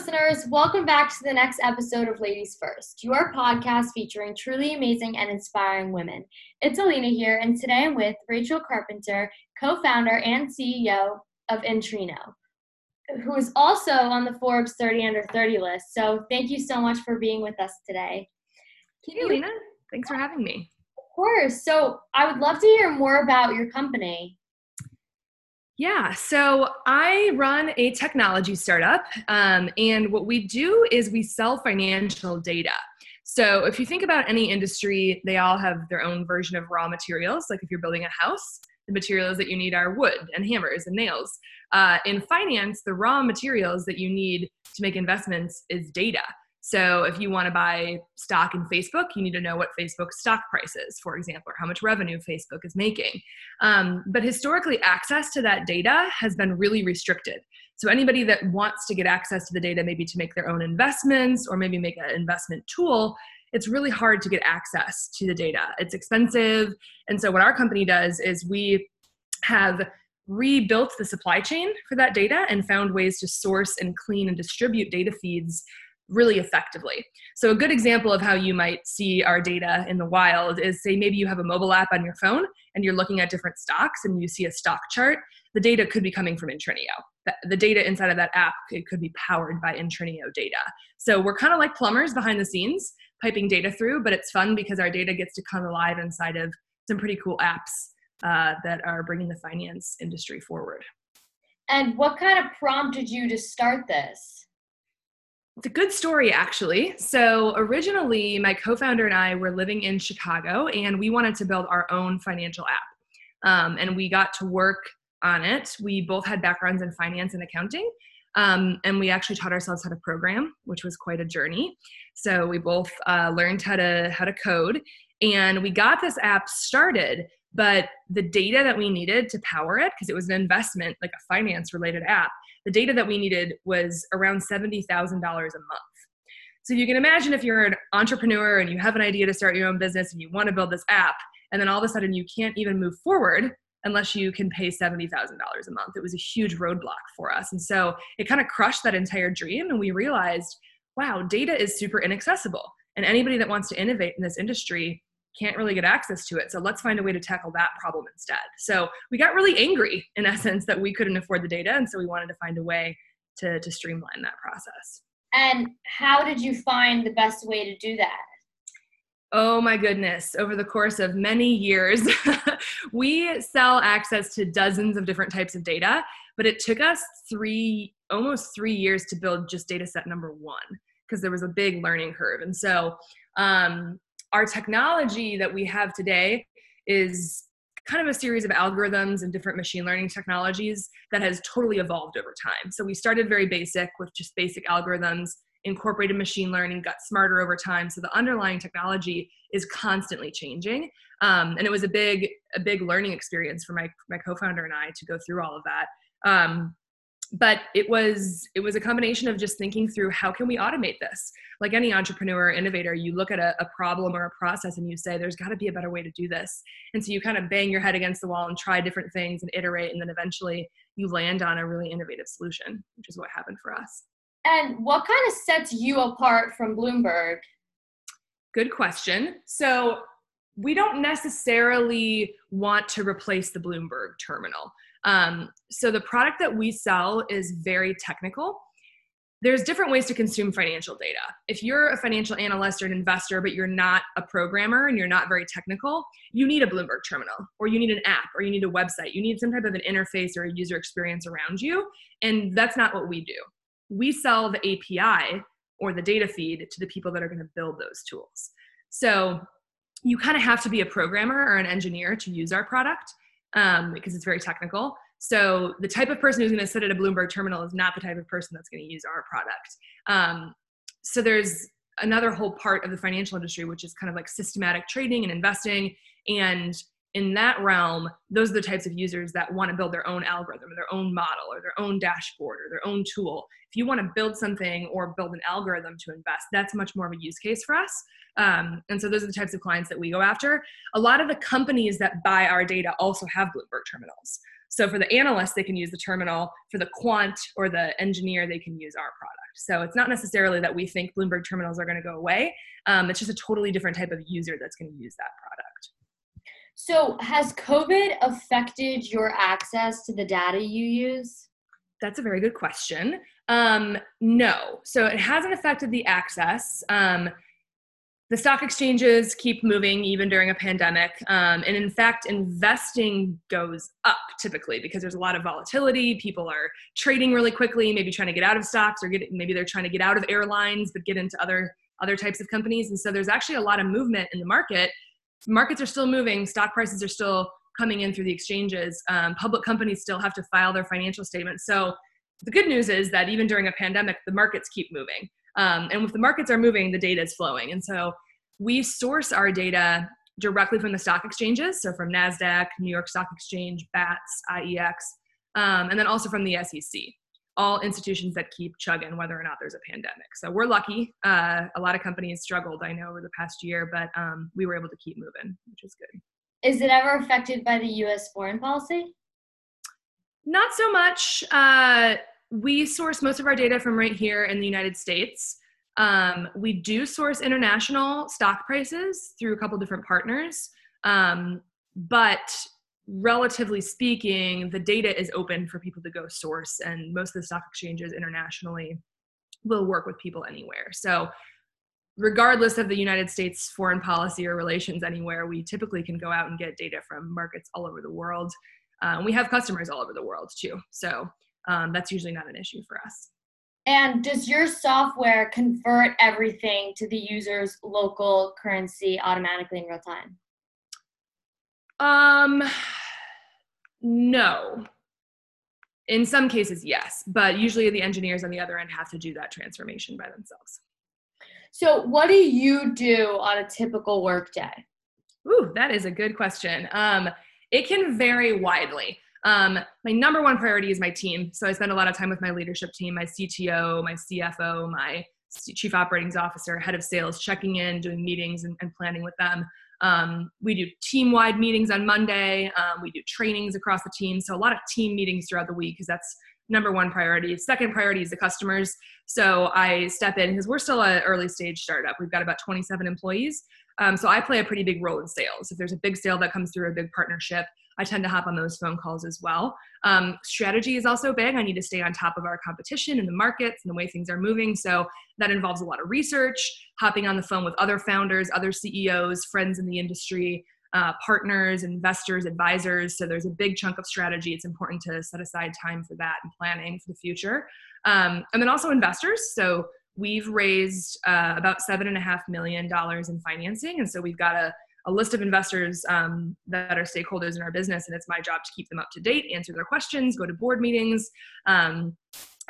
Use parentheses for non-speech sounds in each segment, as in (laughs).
listeners. Welcome back to the next episode of Ladies First, your podcast featuring truly amazing and inspiring women. It's Alina here, and today I'm with Rachel Carpenter, co founder and CEO of Intrinio, who is also on the Forbes 30 Under 30 list. So thank you so much for being with us today. Hey, Alina. Thanks for having me. Of course. So I would love to hear more about your company. Yeah, so I run a technology startup, um, and what we do is we sell financial data. So if you think about any industry, they all have their own version of raw materials. Like if you're building a house, the materials that you need are wood and hammers and nails. Uh, in finance, the raw materials that you need to make investments is data. So if you want to buy stock in Facebook, you need to know what Facebook's stock price is, for example, or how much revenue Facebook is making. Um, but historically, access to that data has been really restricted. So anybody that wants to get access to the data, maybe to make their own investments or maybe make an investment tool, it's really hard to get access to the data. It's expensive. And so what our company does is we have rebuilt the supply chain for that data and found ways to source and clean and distribute data feeds really effectively. So, a good example of how you might see our data in the wild is say maybe you have a mobile app on your phone and you're looking at different stocks and you see a stock chart. The data could be coming from Intrinio. The data inside of that app could be powered by Intrinio data. So, we're kind of like plumbers behind the scenes, piping data through, but it's fun because our data gets to come alive inside of some pretty cool apps uh, that are bringing the finance industry forward. And what kind of prompted you to start this? It's a good story, actually. So, originally, my co founder and I were living in Chicago, and we wanted to build our own financial app. Um, and we got to work on it. We both had backgrounds in finance and accounting. Um, and we actually taught ourselves how to program, which was quite a journey. So we both uh, learned how to how to code, and we got this app started. But the data that we needed to power it, because it was an investment, like a finance related app, the data that we needed was around $70,000 a month. So you can imagine if you're an entrepreneur and you have an idea to start your own business and you want to build this app, and then all of a sudden you can't even move forward unless you can pay $70,000 a month. It was a huge roadblock for us. And so it kind of crushed that entire dream. And we realized, wow, data is super inaccessible. And anybody that wants to innovate in this industry can't really get access to it. So let's find a way to tackle that problem instead. So we got really angry in (laughs) essence that we couldn't afford the data. And so we wanted to find a way to, to streamline that process. And how did you find the best way to do that? Oh my goodness. Over the course of many years, (laughs) we sell access to dozens of different types of data, but it took us three, almost three years to build just data set number one because there was a big learning curve. And so um, our technology that we have today is kind of a series of algorithms and different machine learning technologies that has totally evolved over time. So we started very basic with just basic algorithms, incorporated machine learning, got smarter over time. So the underlying technology is constantly changing. Um, and it was a big, a big learning experience for my, my co-founder and I to go through all of that. Um, but it was it was a combination of just thinking through how can we automate this? Like any entrepreneur or innovator you look at a, a problem or a process and you say there's got to be a better way to do this. And so you kind of bang your head against the wall and try different things and iterate and then eventually you land on a really innovative solution which is what happened for us. And what kind of sets you apart from bloomberg? Good question. So we don't necessarily want to replace the bloomberg terminal um, so the product that we sell is very technical. There's different ways to consume financial data. If you're a financial analyst or an investor, but you're not a programmer and you're not very technical, you need a Bloomberg terminal, or you need an app, or you need a website. You need some type of an interface or a user experience around you. And that's not what we do. We sell the API or the data feed to the people that are going to build those tools. So you kind of have to be a programmer or an engineer to use our product um, because it's very technical. So the type of person who's going to sit at a Bloomberg terminal is not the type of person that's going to use our product. Um, so there's another whole part of the financial industry, which is kind of like systematic trading and investing. And in that realm, those are the types of users that want to build their own algorithm or their own model or their own dashboard or their own tool. If you want to build something or build an algorithm to invest, that's much more of a use case for us. Um, and so those are the types of clients that we go after. A lot of the companies that buy our data also have Bloomberg terminals. So for the analyst, they can use the terminal. For the quant or the engineer, they can use our product. So it's not necessarily that we think Bloomberg terminals are going to go away. Um, it's just a totally different type of user that's going to use that product. So, has COVID affected your access to the data you use? That's a very good question. Um, no, so it hasn't affected the access. Um, the stock exchanges keep moving even during a pandemic. Um, and in fact, investing goes up typically because there's a lot of volatility. People are trading really quickly, maybe trying to get out of stocks or get, maybe they're trying to get out of airlines, but get into other, other types of companies. And so there's actually a lot of movement in the market markets are still moving, stock prices are still coming in through the exchanges. Um, public companies still have to file their financial statements. So the good news is that even during a pandemic, the markets keep moving. Um, and if the markets are moving, the data is flowing. And so we source our data directly from the stock exchanges, so from NASDAQ, New York Stock Exchange, BATS, IEX, um, and then also from the SEC all institutions that keep chugging whether or not there's a pandemic. So we're lucky. Uh, a lot of companies struggled, I know, over the past year, but um, we were able to keep moving, which is good. Is it ever affected by the U.S. foreign policy? Not so much. Uh, we source most of our data from right here in the United States. Um, we do source international stock prices through a couple different partners, um, but relatively speaking, the data is open for people to go source, and most of the stock exchanges internationally will work with people anywhere. So, regardless of the United States foreign policy or relations anywhere, we typically can go out and get data from markets all over the world. Um, we have customers all over the world too. So, um, that's usually not an issue for us. And does your software convert everything to the user's local currency automatically in real time? Um, no. In some cases, yes, but usually the engineers on the other end have to do that transformation by themselves. So, what do you do on a typical workday? Ooh, that is a good question. Um, it can vary widely. Um, my number one priority is my team. So I spend a lot of time with my leadership team, my CTO, my CFO, my chief operating officer, head of sales, checking in, doing meetings and, and planning with them. Um, we do team wide meetings on Monday. Um, we do trainings across the team. So, a lot of team meetings throughout the week because that's number one priority. Second priority is the customers. So, I step in because we're still an early stage startup. We've got about 27 employees. Um, so, I play a pretty big role in sales. If there's a big sale that comes through, a big partnership, I tend to hop on those phone calls as well. Um, strategy is also big. I need to stay on top of our competition and the markets and the way things are moving. So that involves a lot of research, hopping on the phone with other founders, other CEOs, friends in the industry, uh, partners, investors, advisors. So there's a big chunk of strategy. It's important to set aside time for that and planning for the future. Um, and then also investors. So we've raised uh, about seven and a half million dollars in financing, and so we've got a a list of investors um, that are stakeholders in our business, and it's my job to keep them up to date, answer their questions, go to board meetings, um,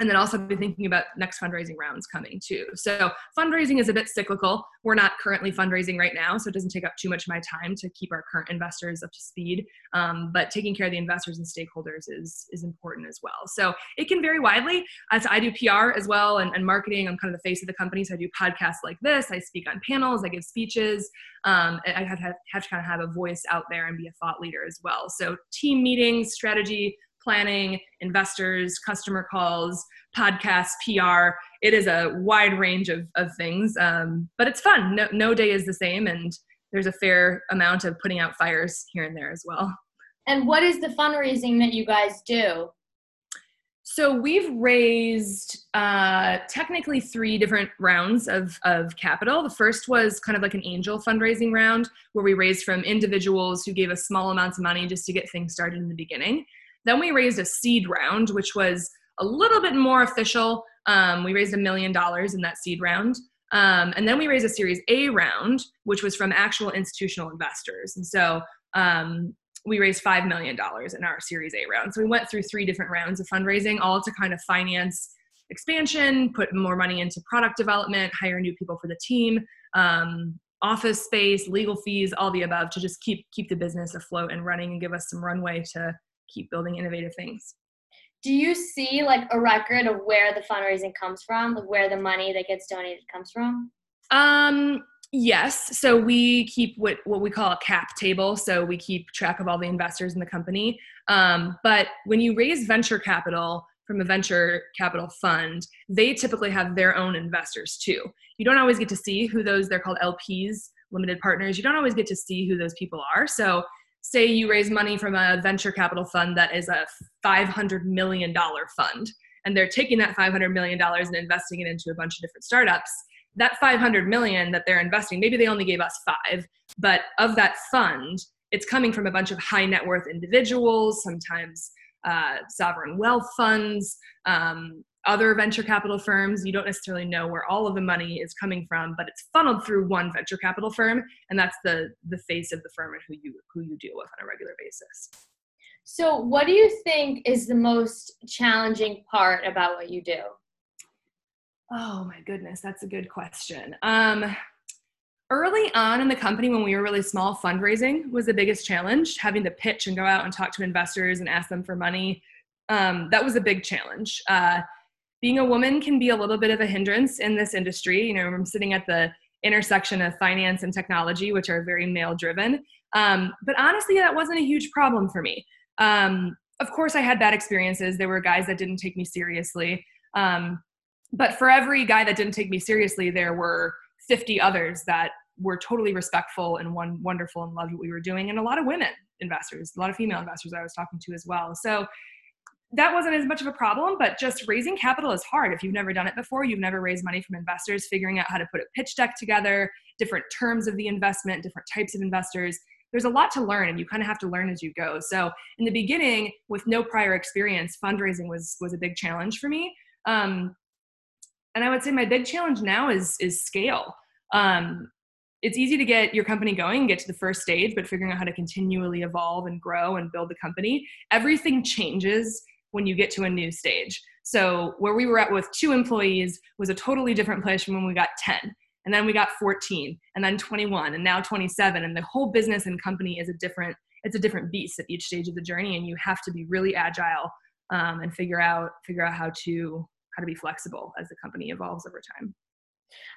and then also be thinking about next fundraising rounds coming too. So fundraising is a bit cyclical. We're not currently fundraising right now, so it doesn't take up too much of my time to keep our current investors up to speed. Um, but taking care of the investors and stakeholders is is important as well. So it can vary widely. As I do PR as well and, and marketing, I'm kind of the face of the company. So I do podcasts like this. I speak on panels. I give speeches. Um, I have, have, have to kind of have a voice out there and be a thought leader as well. So team meetings, strategy planning, investors, customer calls, podcasts, PR. It is a wide range of, of things, um, but it's fun. No, no day is the same, and there's a fair amount of putting out fires here and there as well. And what is the fundraising that you guys do? So we've raised uh, technically three different rounds of, of capital. The first was kind of like an angel fundraising round where we raised from individuals who gave us small amounts of money just to get things started in the beginning. Then we raised a seed round, which was a little bit more official. Um, we raised a million dollars in that seed round. Um, and then we raised a Series A round, which was from actual institutional investors. And so um, we raised $5 million in our Series A round. So we went through three different rounds of fundraising, all to kind of finance expansion, put more money into product development, hire new people for the team, um, office space, legal fees, all the above to just keep keep the business afloat and running and give us some runway to keep building innovative things. Do you see like a record of where the fundraising comes from, like where the money that gets donated comes from? Um, yes. So we keep what what we call a cap table. So we keep track of all the investors in the company. Um, but when you raise venture capital from a venture capital fund, they typically have their own investors too. You don't always get to see who those they're called LPs, limited partners. You don't always get to see who those people are. So say you raise money from a venture capital fund that is a $500 million fund and they're taking that $500 million and investing it into a bunch of different startups that 500 million that they're investing maybe they only gave us five but of that fund it's coming from a bunch of high net worth individuals sometimes uh, sovereign wealth funds um, other venture capital firms you don't necessarily know where all of the money is coming from but it's funneled through one venture capital firm and that's the the face of the firm and who you who you deal with on a regular basis. So what do you think is the most challenging part about what you do? Oh my goodness that's a good question. Um early on in the company when we were really small fundraising was the biggest challenge having to pitch and go out and talk to investors and ask them for money. Um, that was a big challenge. Uh, being a woman can be a little bit of a hindrance in this industry. You know, I'm sitting at the intersection of finance and technology, which are very male driven. Um, but honestly, that wasn't a huge problem for me. Um, of course, I had bad experiences. There were guys that didn't take me seriously. Um, but for every guy that didn't take me seriously, there were 50 others that were totally respectful and one wonderful and loved what we were doing, and a lot of women investors, a lot of female investors I was talking to as well. So that wasn't as much of a problem, but just raising capital is hard. If you've never done it before, you've never raised money from investors, figuring out how to put a pitch deck together, different terms of the investment, different types of investors. There's a lot to learn and you kind of have to learn as you go. So in the beginning, with no prior experience, fundraising was was a big challenge for me. Um, and I would say my big challenge now is is scale. Um, it's easy to get your company going, get to the first stage, but figuring out how to continually evolve and grow and build the company, everything changes when you get to a new stage. So where we were at with two employees was a totally different place from when we got 10. And then we got 14 and then 21 and now 27 and the whole business and company is a different it's a different beast at each stage of the journey and you have to be really agile um, and figure out figure out how to how to be flexible as the company evolves over time.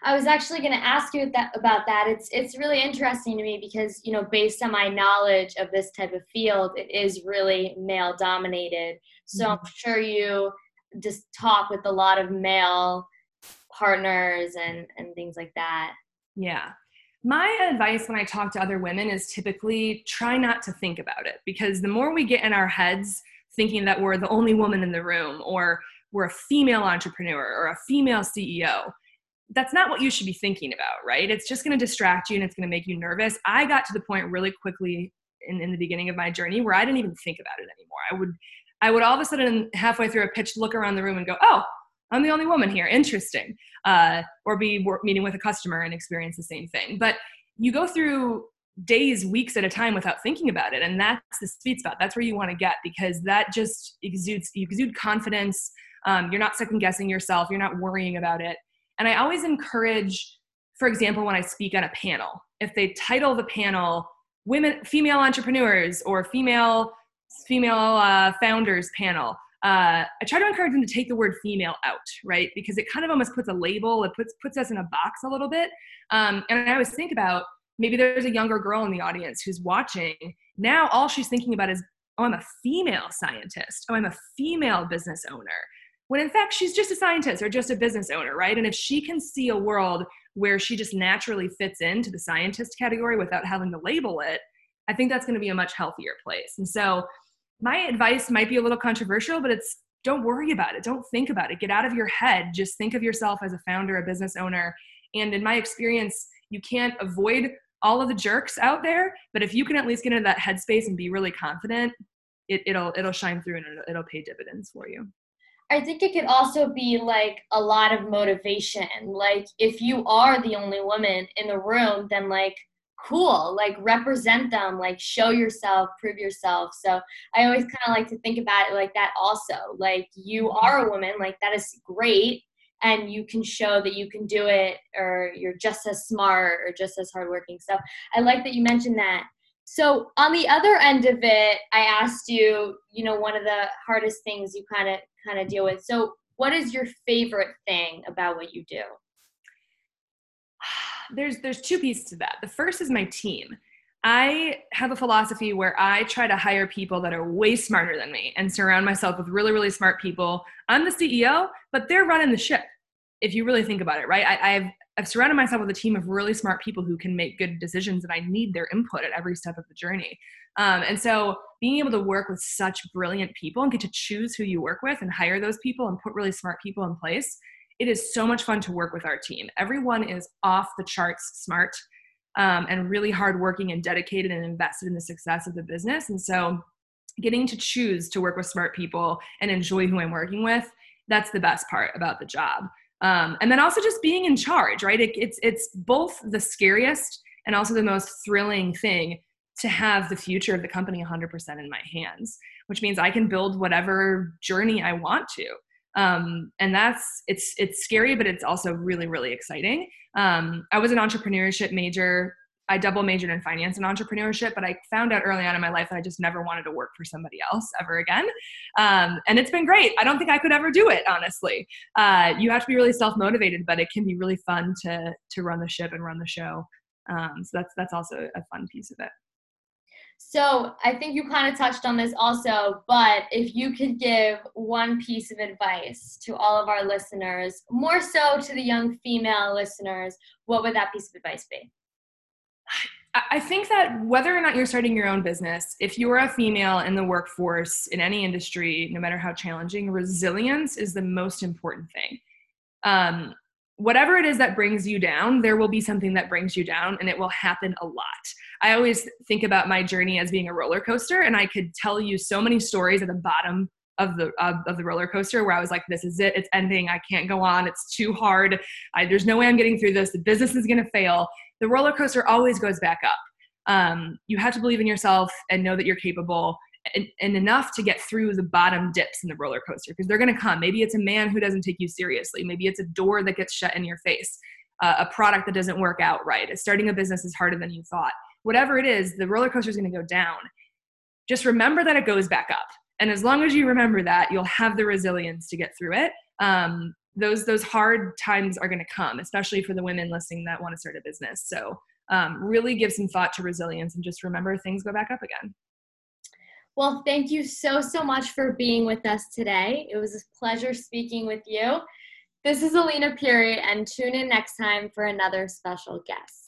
I was actually going to ask you that, about that. It's it's really interesting to me because you know, based on my knowledge of this type of field, it is really male dominated. So mm-hmm. I'm sure you just talk with a lot of male partners and and things like that. Yeah. My advice when I talk to other women is typically try not to think about it because the more we get in our heads thinking that we're the only woman in the room or we're a female entrepreneur or a female CEO, that's not what you should be thinking about, right? It's just going to distract you and it's going to make you nervous. I got to the point really quickly in, in the beginning of my journey where I didn't even think about it anymore. I would, I would all of a sudden halfway through a pitch look around the room and go, "Oh, I'm the only woman here. Interesting." Uh, or be meeting with a customer and experience the same thing. But you go through days, weeks at a time without thinking about it, and that's the sweet spot. That's where you want to get because that just exudes you exude confidence. Um, you're not second guessing yourself. You're not worrying about it and I always encourage, for example, when I speak on a panel, if they title the panel "Women, Female Entrepreneurs" or "Female Female uh, Founders Panel," uh, I try to encourage them to take the word "female" out, right? Because it kind of almost puts a label, it puts puts us in a box a little bit. Um, and I always think about maybe there's a younger girl in the audience who's watching. Now all she's thinking about is, oh, I'm a female scientist. Oh, I'm a female business owner when in fact she's just a scientist or just a business owner, right? And if she can see a world where she just naturally fits into the scientist category without having to label it, I think that's going to be a much healthier place. And so my advice might be a little controversial, but it's don't worry about it. Don't think about it. Get out of your head. Just think of yourself as a founder, a business owner. And in my experience, you can't avoid all of the jerks out there, but if you can at least get into that headspace and be really confident, it, will it'll shine through and it'll, it'll pay dividends for you. I think it could also be like a lot of motivation. Like if you are the only woman in the room, then like cool, like represent them, like show yourself, prove yourself. So I always kind of like to think about it like that also. Like you are a woman, like that is great. and you can show that you can do it or you're just as smart or just as hardworking. So I like that you mentioned that. So on the other end of it, I asked you, you know, one of the hardest things you kind of kind of deal with. So what is your favorite thing about what you do? (sighs) There's there's two pieces to that. The first is my team. I have a philosophy where I try to hire people that are way smarter than me and surround myself with really, really smart people. I'm the CEO, but they're running the ship. If you really think about it, right? I, have I've surrounded myself with a team of really smart people who can make good decisions, and I need their input at every step of the journey. Um, and so, being able to work with such brilliant people and get to choose who you work with and hire those people and put really smart people in place, it is so much fun to work with our team. Everyone is off the charts smart um, and really hardworking and dedicated and invested in the success of the business. And so, getting to choose to work with smart people and enjoy who I'm working with, that's the best part about the job. Um, and then also just being in charge, right? It, it's it's both the scariest and also the most thrilling thing to have the future of the company 100% in my hands, which means I can build whatever journey I want to um, and that's it's it's scary but it's also really really exciting um, i was an entrepreneurship major i double majored in finance and entrepreneurship but i found out early on in my life that i just never wanted to work for somebody else ever again. Um, and it's been great. I don't think i could ever do it honestly. Uh, you have to be really self-motivated but it can be really fun to to run the ship and run the show. Um, so that's that's also a fun piece of it. So I think you kind of touched on this also, but if you could give one piece of advice to all of our listeners, more so to the young female listeners, what would that piece of advice be? I think that whether or not you're starting your own business, if you're a female in the workforce in any industry, no matter how challenging, resilience is the most important thing. Um, whatever it is that brings you down, there will be something that brings you down, and it will happen a lot. I always think about my journey as being a roller coaster, and I could tell you so many stories at the bottom of the of, of the roller coaster where I was like, "This is it. It's ending. I can't go on. It's too hard. I, there's no way I'm getting through this. The business is going to fail." The roller coaster always goes back up. Um, you have to believe in yourself and know that you're capable and, and, enough to get through the bottom dips in the roller coaster because they're going to come. Maybe it's a man who doesn't take you seriously. Maybe it's a door that gets shut in your face, uh, a product that doesn't work out right. Starting a business is harder than you thought. Whatever it is, the roller coaster is going to go down. Just remember that it goes back up. And as long as you remember that, you'll have the resilience to get through it. Um, those those hard times are going to come, especially for the women listening that want to start a business. So um, really give some thought to resilience and just remember things go back up again. Well, thank you so, so much for being with us today. It was a pleasure speaking with you. This is Alina Puri, and tune in next time for another special guest.